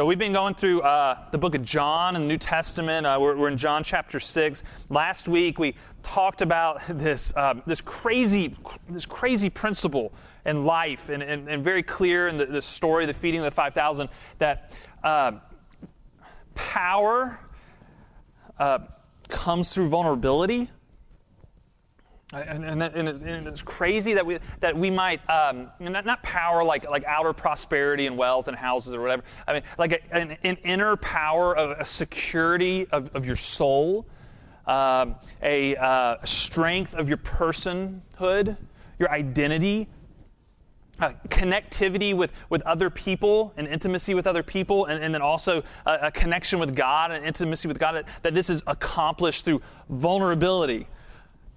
So we've been going through uh, the book of John in the New Testament. Uh, we're, we're, in John chapter six. Last week we talked about this uh, this crazy this crazy principle in life, and, and, and very clear in the, the, story, the feeding of the five thousand, that uh, power uh, comes through vulnerability. And, and, and, it's, and, it's, crazy that we, that we might, um, not, not, power like, like outer prosperity and wealth and houses or whatever. I mean, like a, an, an, inner power of a security of, of your soul, um, a uh, strength of your personhood, your identity, uh, connectivity with, with other people and intimacy with other people, and, and then also a, a, connection with God and intimacy with God, that, that this is accomplished through vulnerability.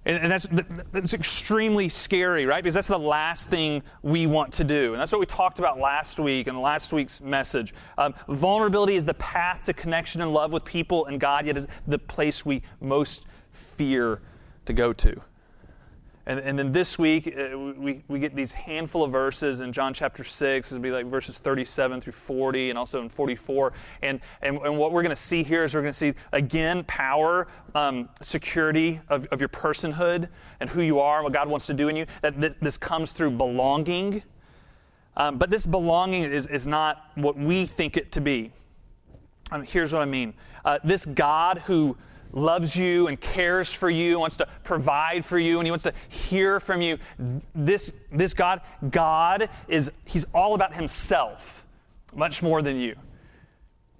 And, that's, that's extremely scary, right? Because that's the last thing we want to do. And that's what we talked about last week in last week's message. Um, vulnerability is the path to connection and love with people and God, yet is the place we most fear to go to. And, and then this week, uh, we, we get these handful of verses in John chapter 6. It'll be like verses 37 through 40 and also in 44. And, and, and what we're going to see here is we're going to see, again, power, um, security of, of your personhood and who you are and what God wants to do in you. That this, this comes through belonging. Um, but this belonging is, is not what we think it to be. Um, here's what I mean uh, this God who loves you and cares for you, wants to provide for you, and he wants to hear from you. This, this God, God is, he's all about himself, much more than you.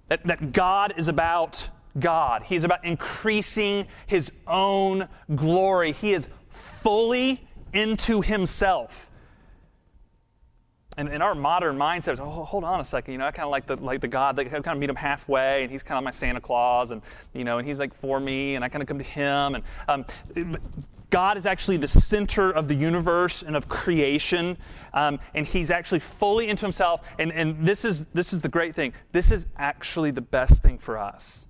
That, that God is about God. He's about increasing his own glory. He is fully into himself. And in our modern mindset, oh, hold on a second, you know, I kind of like the like the God that kind of meet him halfway, and he's kind of my Santa Claus, and you know, and he's like for me, and I kind of come to him, and um, God is actually the center of the universe and of creation, um, and He's actually fully into Himself. And, and this is this is the great thing. This is actually the best thing for us.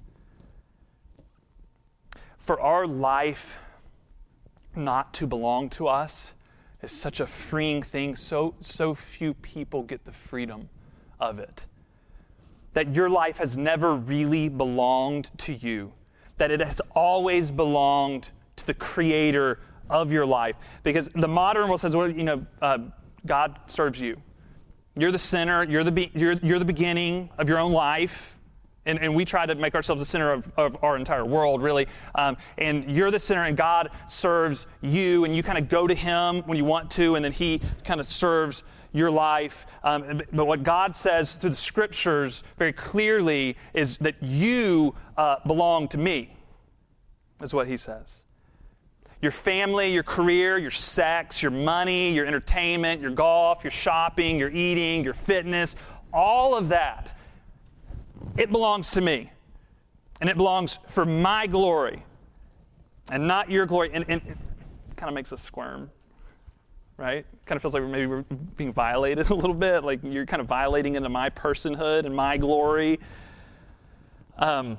For our life not to belong to us is such a freeing thing. So, so few people get the freedom of it. That your life has never really belonged to you, that it has always belonged to the creator of your life. Because the modern world says, well, you know, uh, God serves you. You're the center, you're the, be- you're, you're the beginning of your own life. And, and, we try to make ourselves the center of, of our entire world, really. Um, and you're the center, and God serves you, and you kind of go to Him when you want to, and then He kind of serves your life. Um, but what God says through the scriptures very clearly is that you uh, belong to me, is what He says. Your family, your career, your sex, your money, your entertainment, your golf, your shopping, your eating, your fitness, all of that it belongs to me. And it belongs for my glory and not your glory. And, and it kind of makes us squirm, right? Kind of feels like maybe we're being violated a little bit, like you're kind of violating into my personhood and my glory. Um,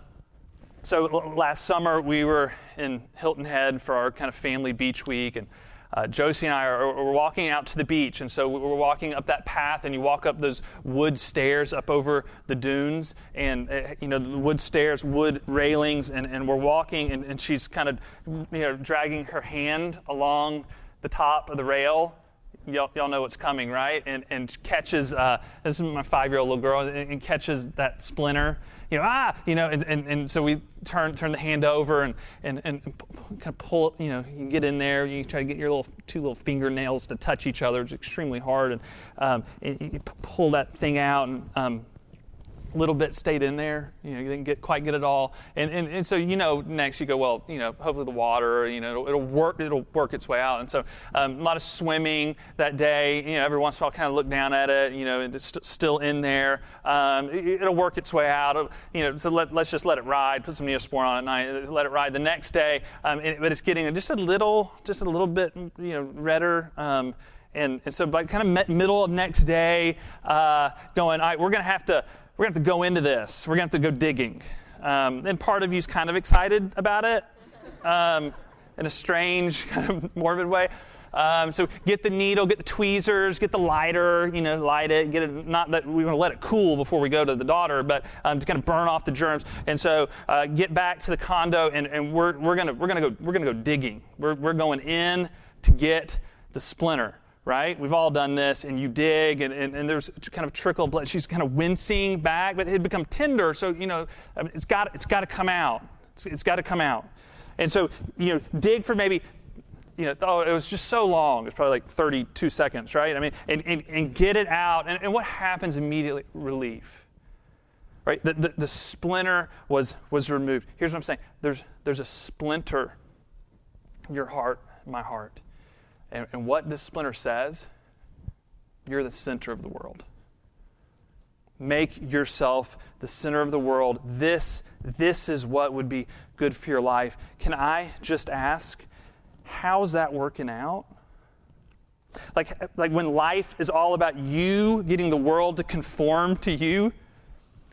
so last summer we were in Hilton Head for our kind of family beach week, and uh, Josie and I are, are, walking out to the beach, and so we're walking up that path, and you walk up those wood stairs up over the dunes, and uh, you know the wood stairs, wood railings, and, and we're walking, and, and she's kind of you know dragging her hand along the top of the rail. Y'all, y'all know what's coming, right? And, and catches, uh, this is my five year old little girl, and, and catches that splinter you know, ah, you know, and, and, and so we turn turn the hand over and, and, and kind of pull, you know, you get in there, you try to get your little two little fingernails to touch each other. It's extremely hard, and, um, and you pull that thing out, and um, little bit stayed in there. You know, you didn't get quite get it all. And, and, and so, you know, next you go, well, you know, hopefully the water, you know, it'll, it'll work, it'll work its way out. And so um, a lot of swimming that day, you know, every once in a while kind of look down at it, you know, it's st- still in there. Um, it, will work its way out. It'll, you know, so let, us just let it ride, put some Neosporin on at night, let it ride. The next day, um, it, but it's getting just a little, just a little bit, you know, redder. Um, and, and, so by kind of middle of next day, uh, going, all right, we're going to have to we're going to have to go into this. We're going to have to go digging. Um, and part of you's kind of excited about it um, in a strange, kind of morbid way. Um, so get the needle, get the tweezers, get the lighter, you know, light it, get it, not that we want to let it cool before we go to the daughter, but um, to kind of burn off the germs. And so uh, get back to the condo and, and we're, we're going to we're gonna go, we're gonna go digging. We're, we're going in to get the splinter right? We've all done this, and you dig, and, and, and, there's kind of trickle blood. She's kind of wincing back, but it had become tender, so, you know, it's got, it's got to come out. it's, it's got to come out. And so, you know, dig for maybe, you know, oh, it was just so long. It was probably like 32 seconds, right? I mean, and, and, and get it out. And, and what happens immediately? Relief. Right? The, the, the splinter was, was removed. Here's what I'm saying there's, there's a splinter in your heart, my heart. And, and what this splinter says, you're the center of the world. Make yourself the center of the world. This, this is what would be good for your life. Can I just ask, how's that working out? Like, like when life is all about you getting the world to conform to you,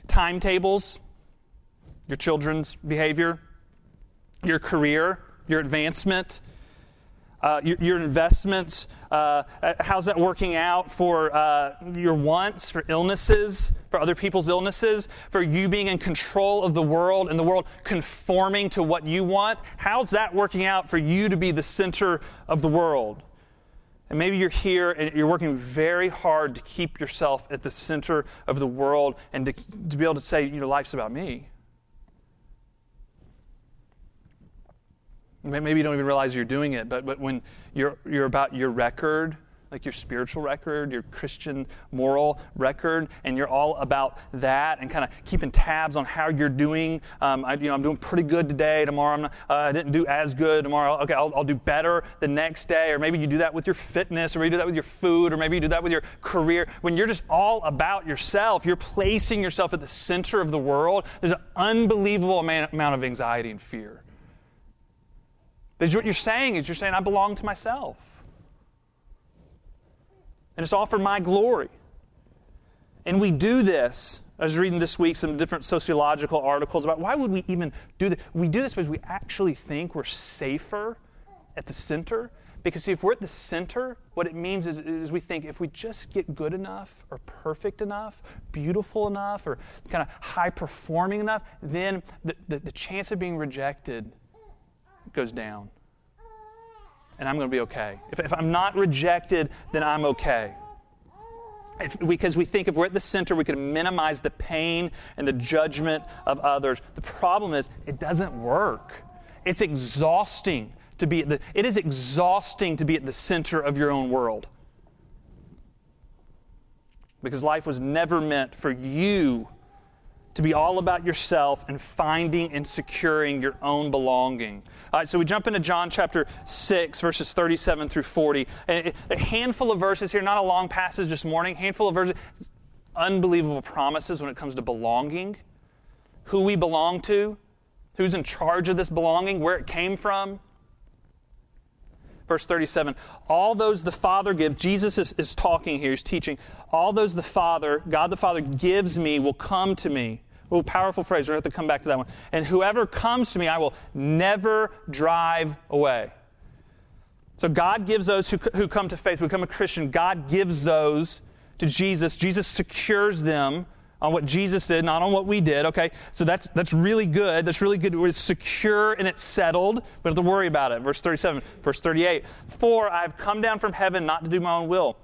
timetables, your children's behavior, your career, your advancement, uh, your, your, investments, uh, how's that working out for uh, your wants, for illnesses, for other people's illnesses, for you being in control of the world and the world conforming to what you want? How's that working out for you to be the center of the world? And maybe you're here and you're working very hard to keep yourself at the center of the world and to, to be able to say, you know, life's about me. Maybe you don't even realize you're doing it, but, but when you're, you're about your record, like your spiritual record, your Christian moral record, and you're all about that and kind of keeping tabs on how you're doing. Um, I, you know, I'm doing pretty good today. Tomorrow, not, uh, I didn't do as good. Tomorrow, okay, I'll, I'll, do better the next day. Or maybe you do that with your fitness, or maybe you do that with your food, or maybe you do that with your career. When you're just all about yourself, you're placing yourself at the center of the world. There's an unbelievable amount of anxiety and fear. Because what you're saying is you're saying, I belong to myself. And it's all for my glory. And we do this. I was reading this week some different sociological articles about why would we even do this? We do this because we actually think we're safer at the center. Because see, if we're at the center, what it means is, is we think if we just get good enough or perfect enough, beautiful enough, or kind of high performing enough, then the, the, the chance of being rejected goes down. And I'm going to be okay. If, if I'm not rejected, then I'm okay. If, because we think if we're at the center, we can minimize the pain and the judgment of others. The problem is, it doesn't work. It's exhausting to be at the, it is exhausting to be at the center of your own world. Because life was never meant for you to be all about yourself and finding and securing your own belonging. All right, so we jump into John chapter 6, verses 37 through 40. A, handful of verses here, not a long passage this morning, handful of verses, unbelievable promises when it comes to belonging, who we belong to, who's in charge of this belonging, where it came from. Verse 37 All those the Father gives, Jesus is, is talking here, he's teaching. All those the Father, God the Father, gives me will come to me. Oh, powerful phrase. We're going to have to come back to that one. And whoever comes to me, I will never drive away. So God gives those who, who come to faith, become a Christian, God gives those to Jesus. Jesus secures them on what Jesus did, not on what we did. Okay, so that's that's really good. That's really good. It's secure and it's settled. We don't have to worry about it. Verse 37, verse 38. For I've come down from heaven not to do my own will,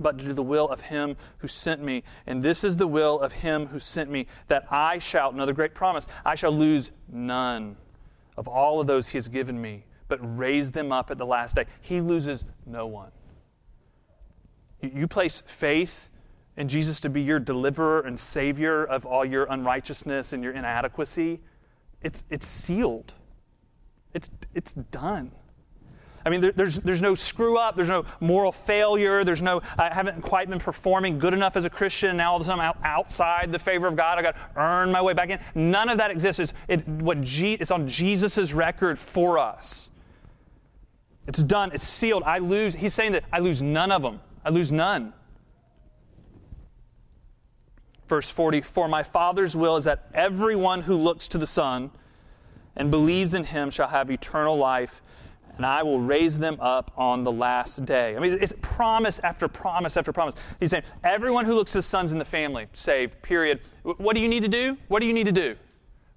but to do the will of him who sent me. And this is the will of him who sent me, that I shall, another great promise, I shall lose none of all of those he has given me, but raise them up at the last day. He loses no one. You place faith in Jesus to be your deliverer and savior of all your unrighteousness and your inadequacy, it's, it's sealed. It's, it's done. I mean, there, there's, there's no screw up, there's no moral failure, there's no, I haven't quite been performing good enough as a Christian, now all of a sudden I'm out, outside the favor of God, i got to earn my way back in. None of that exists. It's, it, what G, it's on Jesus' record for us. It's done, it's sealed. I lose, he's saying that I lose none of them. I lose none. Verse 40 For my Father's will is that everyone who looks to the Son and believes in him shall have eternal life, and I will raise them up on the last day. I mean, it's promise after promise after promise. He's saying, everyone who looks to the sons in the family, saved, period. What do you need to do? What do you need to do?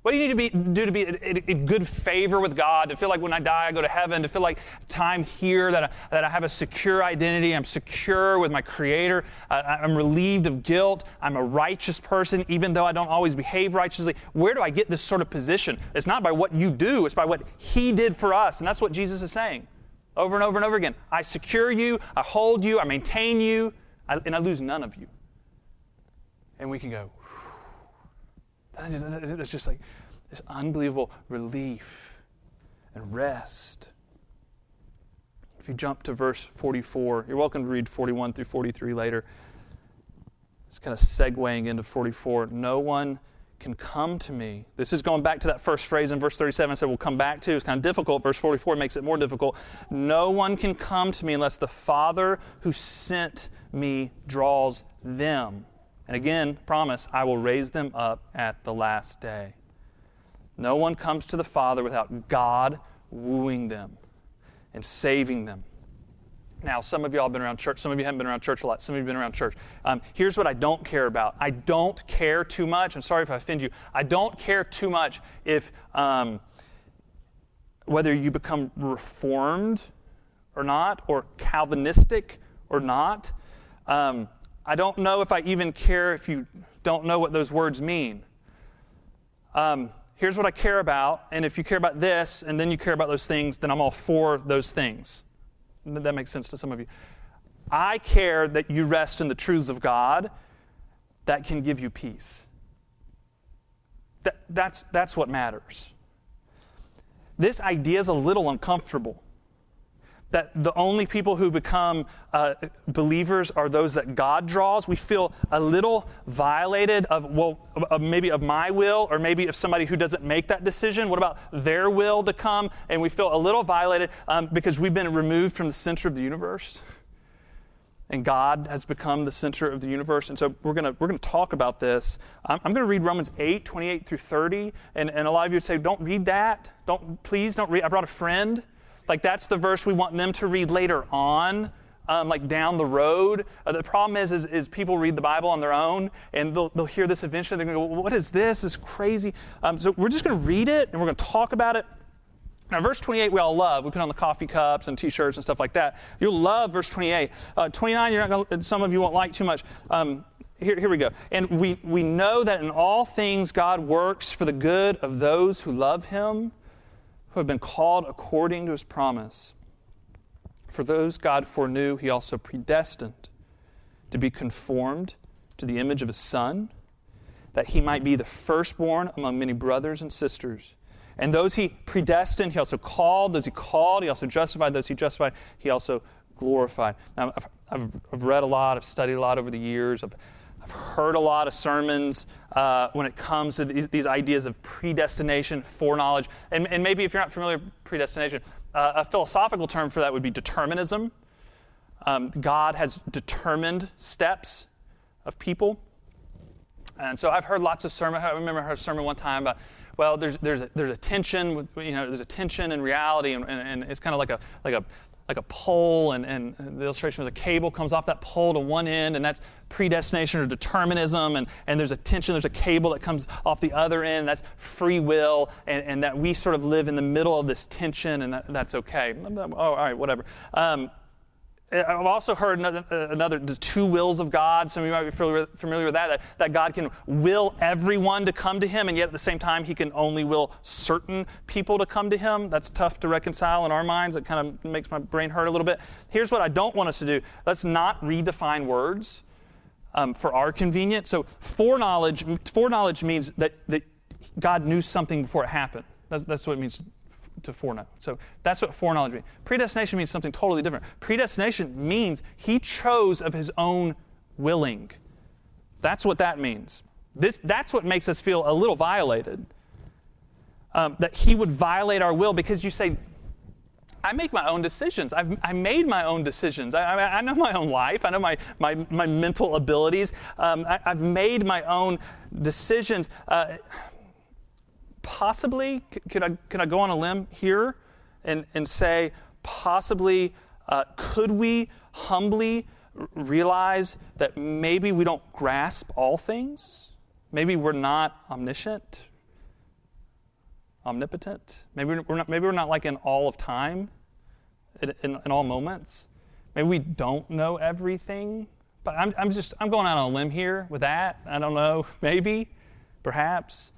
What do you need to be, do to be in good favor with God, to feel like when I die I go to heaven, to feel like time here that I, that I have a secure identity, I'm secure with my Creator, uh, I'm relieved of guilt, I'm a righteous person, even though I don't always behave righteously. Where do I get this sort of position? It's not by what you do, it's by what He did for us. And that's what Jesus is saying over and over and over again. I secure you, I hold you, I maintain you, I, and I lose none of you. And we can go, it's just like this unbelievable relief and rest. If you jump to verse 44, you're welcome to read 41 through 43 later. It's kind of segueing into 44. No one can come to me. This is going back to that first phrase in verse 37 I said we'll come back to. It's kind of difficult. Verse 44 makes it more difficult. No one can come to me unless the Father who sent me draws them. And again, promise, I will raise them up at the last day. No one comes to the Father without God wooing them and saving them. Now, some of y'all have been around church. Some of you haven't been around church a lot. Some of you have been around church. Um, here's what I don't care about. I don't care too much. I'm sorry if I offend you. I don't care too much if um, whether you become reformed or not, or Calvinistic or not. Um, I don't know if I even care if you don't know what those words mean. Um, here's what I care about, and if you care about this and then you care about those things, then I'm all for those things. That makes sense to some of you. I care that you rest in the truths of God that can give you peace. That, that's, that's what matters. This idea is a little uncomfortable that the only people who become uh, believers are those that God draws. We feel a little violated of, well, maybe of my will, or maybe of somebody who doesn't make that decision. What about their will to come? And we feel a little violated um, because we've been removed from the center of the universe. And God has become the center of the universe. And so we're going we're gonna talk about this. I'm, I'm going to read Romans 8, 28 through 30. And, and a lot of you would say, don't read that. Don't, please don't read. I brought a friend like that's the verse we want them to read later on. Um, like down the road. Uh, the problem is, is, is, people read the Bible on their own and they'll, they'll hear this eventually. They're going to go, What is this? This is crazy. Um, so we're just going to read it and we're going to talk about it. Now, verse 28 we all love. We put on the coffee cups and t shirts and stuff like that. You'll love verse 28. Uh, 29, you're not gonna, some of you won't like too much. Um, here, here we go. And we, we know that in all things God works for the good of those who love him who have been called according to his promise. For those God foreknew, he also predestined to be conformed to the image of his Son, that he might be the firstborn among many brothers and sisters. And those he predestined, he also called. Those he called, he also justified. Those he justified, he also glorified. Now, I've, I've, I've read a lot, I've studied a lot over the years. I've, I've heard a lot of sermons uh, when it comes to these, these, ideas of predestination, foreknowledge. And, and, maybe if you're not familiar with predestination, uh, a philosophical term for that would be determinism. Um, God has determined steps of people. And so I've heard lots of sermons. I remember I heard a sermon one time about, well, there's, there's, a, there's a tension, with, you know, there's a tension in reality, and, and, and it's kind of like a, like a like a pole, and, and the illustration was a cable comes off that pole to one end, and that's predestination or determinism, and, and there's a tension, there's a cable that comes off the other end, that's free will, and, and that we sort of live in the middle of this tension, and that, that's okay. Oh, all right, whatever. Um, I've also heard another, another, the two wills of God. Some of you might be familiar with that, that, that. God can will everyone to come to Him, and yet at the same time, He can only will certain people to come to Him. That's tough to reconcile in our minds. It kind of makes my brain hurt a little bit. Here's what I don't want us to do let's not redefine words um, for our convenience. So, foreknowledge, foreknowledge means that, that God knew something before it happened. That's, that's what it means to foreknow. So that's what foreknowledge means. Predestination means something totally different. Predestination means he chose of his own willing. That's what that means. This, that's what makes us feel a little violated. Um, that he would violate our will because you say, I make my own decisions. I've I made my own decisions. I, I, I, know my own life. I know my, my, my mental abilities. Um, I, have made my own decisions. Uh, possibly, could I, could I go on a limb here and, and say, possibly, uh, could we humbly realize that maybe we don't grasp all things? Maybe we're not omniscient, omnipotent. Maybe we're not, maybe we're not like in all of time, in, in, in all moments. Maybe we don't know everything. But I'm, I'm just, I'm going out on a limb here with that. I don't know. Maybe, perhaps.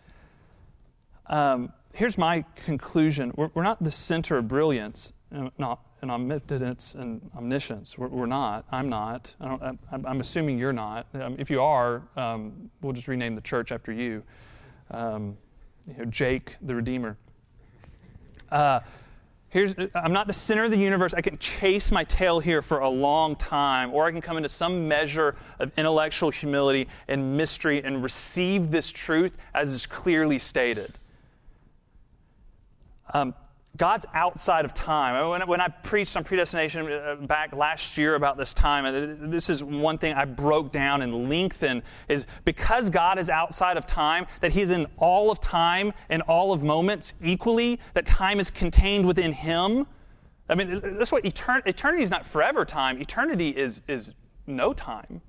Um, here's my conclusion we're, we're, not the center of brilliance, uh, not and omnipotence and omniscience. We're, we're, not. I'm not. I am assuming you're not. Um, if you are, um, we'll just rename the church after you. Um, you know, Jake the Redeemer. Uh, here's, I'm not the center of the universe. I can chase my tail here for a long time, or I can come into some measure of intellectual humility and mystery and receive this truth as is clearly stated. Um, God's outside of time. When, when I preached on predestination uh, back last year about this time, this is one thing I broke down and lengthened, is because God is outside of time, that He's in all of time and all of moments equally, that time is contained within Him. I mean, that's what eternity, eternity is not forever time. Eternity is, is no time.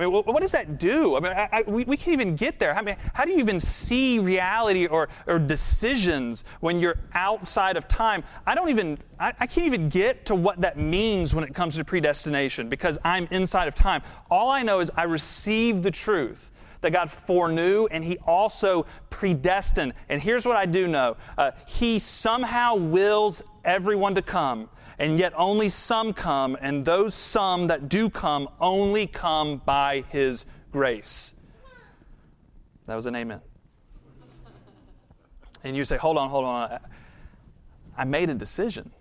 I mean, what does that do? I mean, I, I, we, we can't even get there. I mean, how do you even see reality or, or decisions when you're outside of time? I don't even, I, I can't even get to what that means when it comes to predestination because I'm inside of time. All I know is I receive the truth that God foreknew and He also predestined. And here's what I do know uh, He somehow wills everyone to come and yet only some come, and those some that do come only come by his grace. That was an amen. And you say, hold on, hold on. I made a decision.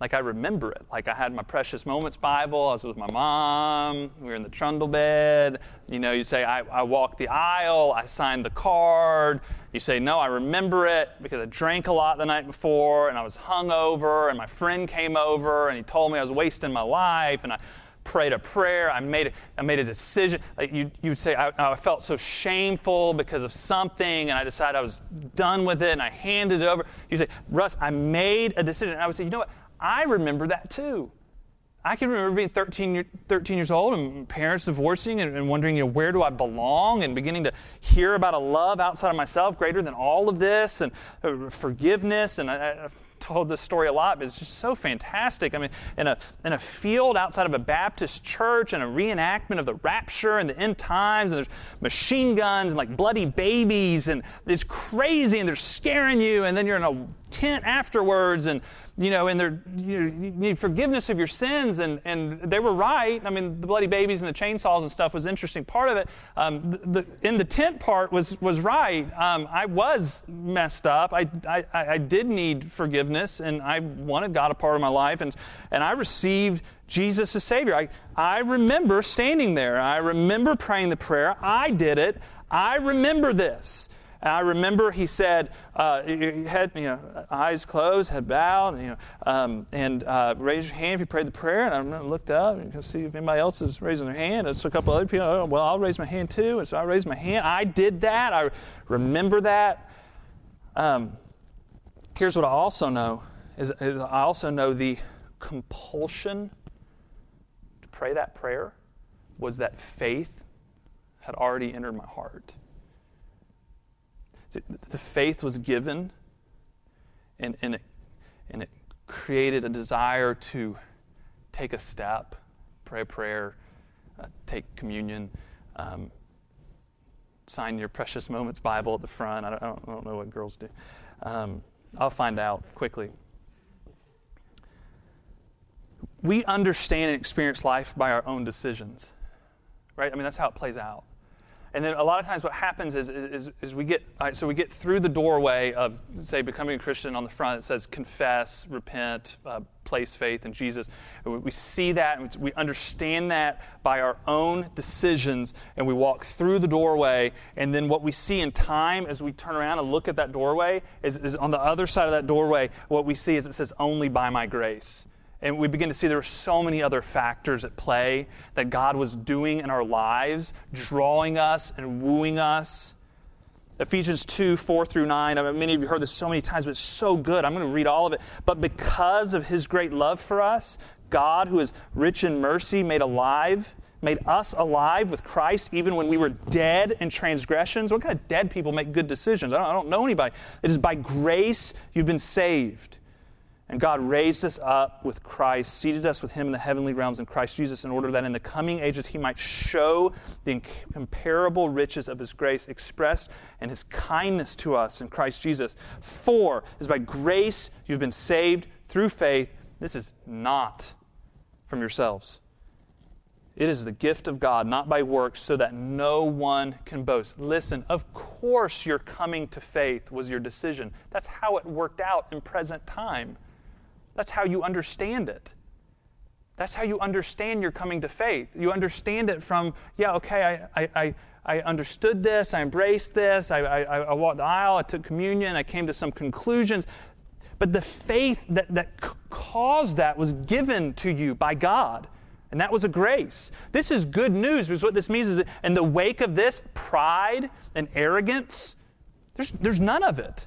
Like I remember it. Like I had my Precious Moments Bible. I was with my mom. We were in the trundle bed. You know, you say, I, I walked the aisle. I signed the card. You say, No, I remember it because I drank a lot the night before and I was hungover and my friend came over and he told me I was wasting my life and I prayed a prayer. I made a, I made a decision. Like you, you would say, I, I felt so shameful because of something and I decided I was done with it and I handed it over. You say, Russ, I made a decision. And I would say, You know what? I remember that too. I can remember being 13, 13 years old and parents divorcing and, and wondering, you know, where do I belong and beginning to hear about a love outside of myself greater than all of this and uh, forgiveness. And I, I've told this story a lot, but it's just so fantastic. I mean, in a, in a field outside of a Baptist church and a reenactment of the rapture and the end times, and there's machine guns and like bloody babies, and it's crazy, and they're scaring you, and then you're in a tent afterwards, and you know, and they're, you, you need forgiveness of your sins, and, and they were right. I mean, the bloody babies and the chainsaws and stuff was interesting part of it. Um, the, the, in the tent part was, was right. Um, I was messed up. I, I, I did need forgiveness, and I wanted God a part of my life, and, and I received Jesus as Savior. I, I remember standing there. I remember praying the prayer. I did it. I remember this. And I remember he said, uh, head, you know, eyes closed, head bowed, you know, um, and uh, raise your hand if you prayed the prayer. And I looked up and see if anybody else is raising their hand. And so a couple other people, oh, well, I'll raise my hand too. And so I raised my hand. I did that. I remember that. Um, here's what I also know is, is I also know the compulsion to pray that prayer was that faith had already entered my heart. The faith was given, and, and, it, and it created a desire to take a step, pray a prayer, uh, take communion, um, sign your Precious Moments Bible at the front. I don't, I don't, I don't know what girls do. Um, I'll find out quickly. We understand and experience life by our own decisions, right? I mean, that's how it plays out. And then a lot of times what happens is, is, is we get, so we get through the doorway of, say, becoming a Christian on the front. It says confess, repent, uh, place faith in Jesus. We see that, and we understand that by our own decisions, and we walk through the doorway. And then what we see in time as we turn around and look at that doorway is, is on the other side of that doorway, what we see is it says, only by my grace. And we begin to see there are so many other factors at play that God was doing in our lives, drawing us and wooing us. Ephesians 2, 4 through 9. I mean, many of you heard this so many times, but it's so good. I'm going to read all of it. But because of his great love for us, God, who is rich in mercy, made alive, made us alive with Christ even when we were dead in transgressions. What kind of dead people make good decisions? I don't, I don't know anybody. It is by grace you've been saved. And God raised us up with Christ, seated us with Him in the heavenly realms in Christ Jesus, in order that in the coming ages He might show the incomparable riches of His grace expressed in His kindness to us in Christ Jesus. For is by grace you've been saved through faith. This is not from yourselves. It is the gift of God, not by works, so that no one can boast. Listen, of course, your coming to faith was your decision. That's how it worked out in present time. That's how you understand it. That's how you understand your coming to faith. You understand it from, yeah, okay, I, I, I understood this, I embraced this, I, I, I walked the aisle, I took communion, I came to some conclusions. But the faith that, that caused that was given to you by God. And that was a grace. This is good news because what this means is in the wake of this, pride and arrogance, there's, there's none of it.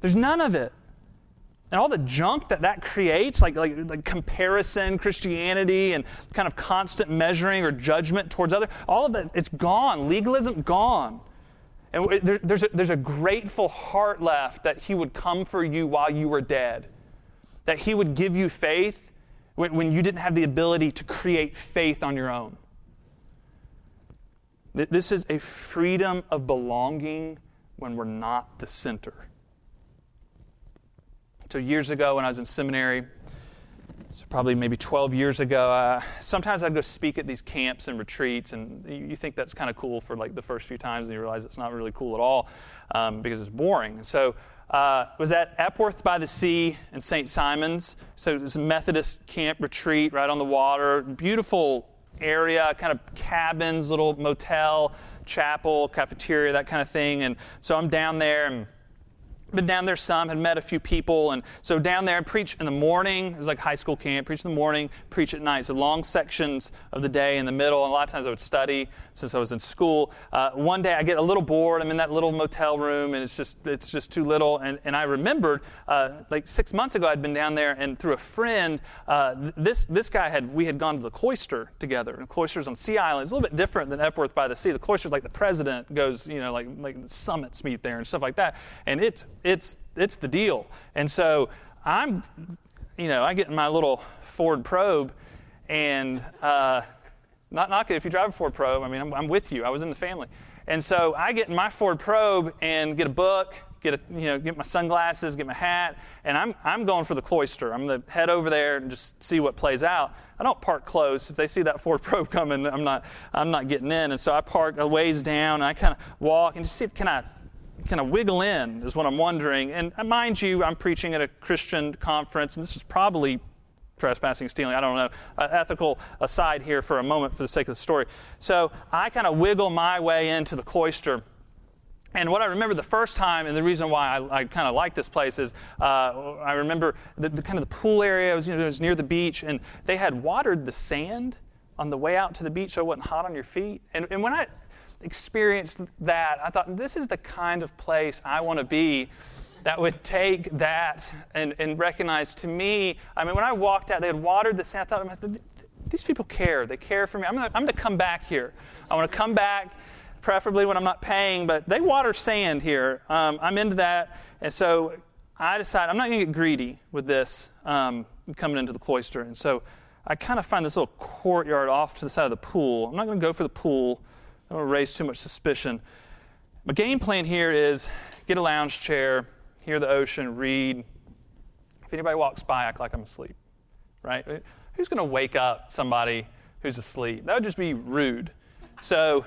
There's none of it and all the junk that that creates, like, like, like comparison, Christianity, and kind of constant measuring or judgment towards other, all of that, it's gone. Legalism, gone. And there, there's, a, there's a grateful heart left that He would come for you while you were dead, that He would give you faith when, when you didn't have the ability to create faith on your own. This is a freedom of belonging when we're not the center. So, years ago when I was in seminary, so probably maybe 12 years ago, uh, sometimes I'd go speak at these camps and retreats, and you think that's kind of cool for like the first few times, and you realize it's not really cool at all um, because it's boring. And so, uh, was at Epworth by the Sea in St. Simon's. So, it's a Methodist camp retreat right on the water. Beautiful area, kind of cabins, little motel, chapel, cafeteria, that kind of thing. And so I'm down there and been down there some, had met a few people, and so down there, I preach in the morning. It was like high school camp. Preach in the morning, preach at night. So long sections of the day in the middle. And a lot of times I would study since I was in school. Uh, one day I get a little bored. I'm in that little motel room, and it's just it's just too little. And, and I remembered uh, like six months ago I'd been down there, and through a friend, uh, this this guy had we had gone to the cloister together. And cloister's on Sea Island. It's a little bit different than Epworth by the Sea. The cloister's like the president goes, you know, like like the summits meet there and stuff like that. And it's it's it's the deal. And so I'm, you know, I get in my little Ford Probe, and not knocking if you drive a Ford Probe. I mean, I'm, I'm, with you. I was in the family, and so I get my Ford Probe and get a book, get a, you know, get my sunglasses, get my hat, and I'm I'm going for the cloister. I'm gonna head over there and just see what plays out. I don't park close. If they see that Ford Probe coming, I'm not I'm not getting in. And so I park a ways down, and I kind of walk and just see if can I kind of wiggle in, is what I'm wondering. And mind you, I'm preaching at a Christian conference, and this is probably trespassing, stealing, I don't know, uh, ethical aside here for a moment for the sake of the story. So I kind of wiggle my way into the cloister. And what I remember the first time, and the reason why I, I kind of like this place is uh, I remember the, the, kind of the pool area was, you know, it was near the beach, and they had watered the sand on the way out to the beach so it wasn't hot on your feet. And, and when I experienced that, I thought, this is the kind of place I want to be that would take that and, and recognize to me. I mean, when I walked out, they had watered the sand. I thought, these people care. They care for me. I'm going to come back here. I want to come back, preferably when I'm not paying, but they water sand here. Um, I'm into that. And so I decided I'm not going to get greedy with this um, coming into the cloister. And so I kind of find this little courtyard off to the side of the pool. I'm not going to go for the pool. I don't want to raise too much suspicion. My game plan here is get a lounge chair, hear the ocean, read. If anybody walks by, act like I'm asleep, right? Who's going to wake up somebody who's asleep? That would just be rude. So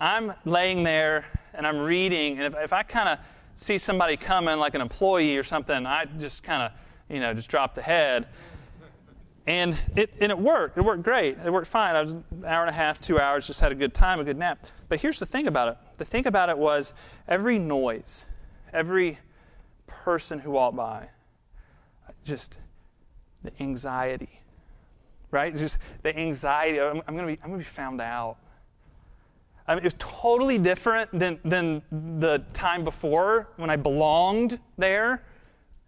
I'm laying there and I'm reading, and if, if I kind of see somebody coming, like an employee or something, I just kind of, you know, just drop the head. And it, and it worked. It worked great. It worked fine. I was an hour and a half, two hours, just had a good time, a good nap. But here's the thing about it the thing about it was every noise, every person who walked by, just the anxiety, right? Just the anxiety. I'm, I'm going to be, I'm going to be found out. I mean, it was totally different than, than the time before when I belonged there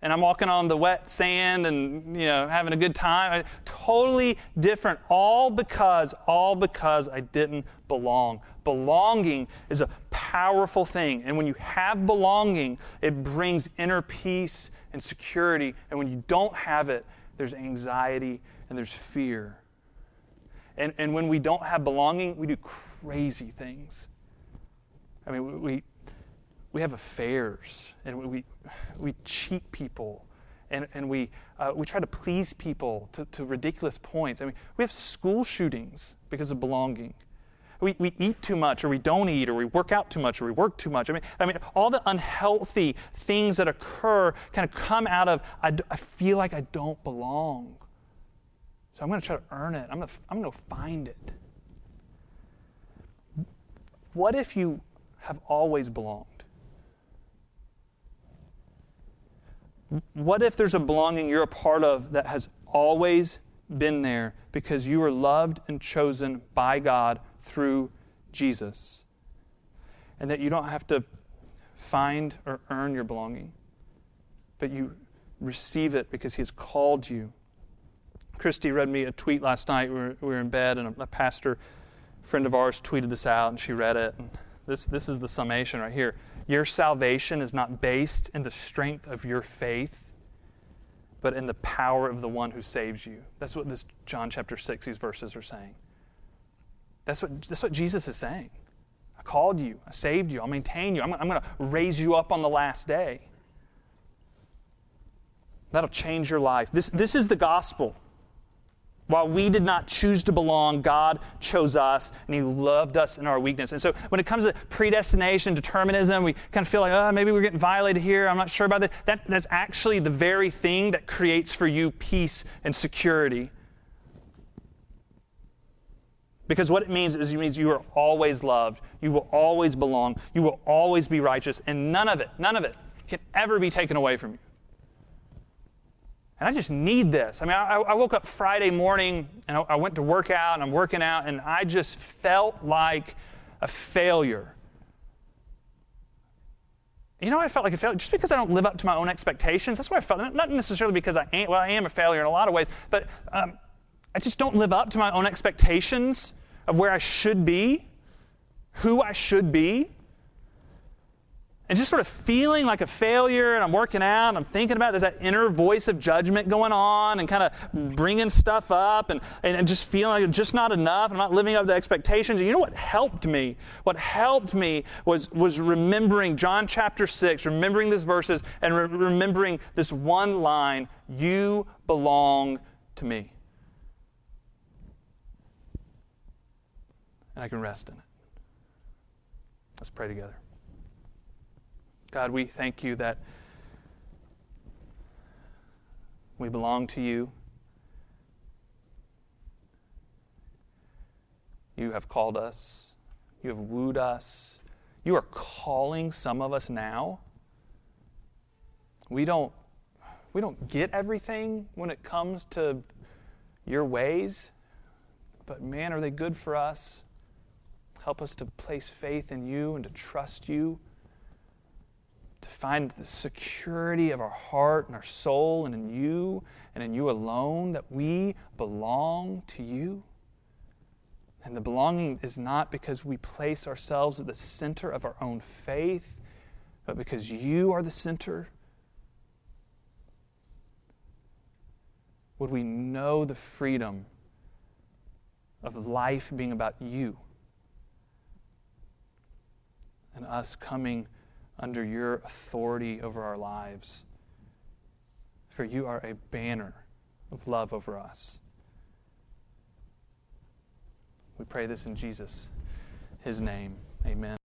and I'm walking on the wet sand and you know having a good time. Totally different, all because all because I didn't belong. Belonging is a powerful thing, and when you have belonging, it brings inner peace and security. And when you don't have it, there's anxiety and there's fear. And and when we don't have belonging, we do crazy things. I mean, we we have affairs and we, we cheat people and, and we, uh, we try to please people to, to ridiculous points. I mean, we have school shootings because of belonging. We, we eat too much or we don't eat or we work out too much or we work too much. I mean, I mean all the unhealthy things that occur kind of come out of, I, I feel like I don't belong. So I'm going to try to earn it. I'm going to, I'm going to find it. What if you have always belonged? What if there's a belonging you're a part of that has always been there because you were loved and chosen by God through Jesus? And that you don't have to find or earn your belonging, but you receive it because He has called you. Christy read me a tweet last night. We were, we were in bed, and a, a pastor friend of ours tweeted this out, and she read it. And this, this is the summation right here. Your salvation is not based in the strength of your faith, but in the power of the one who saves you. That's what this John chapter 6, these verses are saying. That's what, that's what Jesus is saying. I called you, I saved you, I'll maintain you, I'm, I'm going to raise you up on the last day. That'll change your life. This, this is the gospel. While we did not choose to belong, God chose us and He loved us in our weakness. And so when it comes to predestination, determinism, we kind of feel like, oh, maybe we're getting violated here. I'm not sure about that. that that's actually the very thing that creates for you peace and security. Because what it means is it means you are always loved, you will always belong, you will always be righteous, and none of it, none of it can ever be taken away from you. And I just need this. I mean, I, I woke up Friday morning and I, I went to work out and I'm working out and I just felt like a failure. You know, I felt like a failure just because I don't live up to my own expectations. That's what I felt. Not necessarily because I am, well, I am a failure in a lot of ways, but um, I just don't live up to my own expectations of where I should be, who I should be and just sort of feeling like a failure and I'm working out and I'm thinking about it, there's that inner voice of judgment going on and kind of bringing stuff up and, and just feeling like just not enough. I'm not living up to expectations. And you know what helped me? What helped me was, was remembering John chapter 6, remembering these verses and re- remembering this one line, you belong to me. And I can rest in it. Let's pray together. God, we thank you that we belong to you. You have called us. You have wooed us. You are calling some of us now. We don't, we don't get everything when it comes to your ways, but man, are they good for us? Help us to place faith in you and to trust you to find the security of our heart and our soul and in you and in you alone, that we belong to you. And the belonging is not because we place ourselves at the center of our own faith, but because you are the center. Would we know the freedom of life being about you and us coming under your authority over our lives. For you are a banner of love over us. We pray this in Jesus, his name. Amen.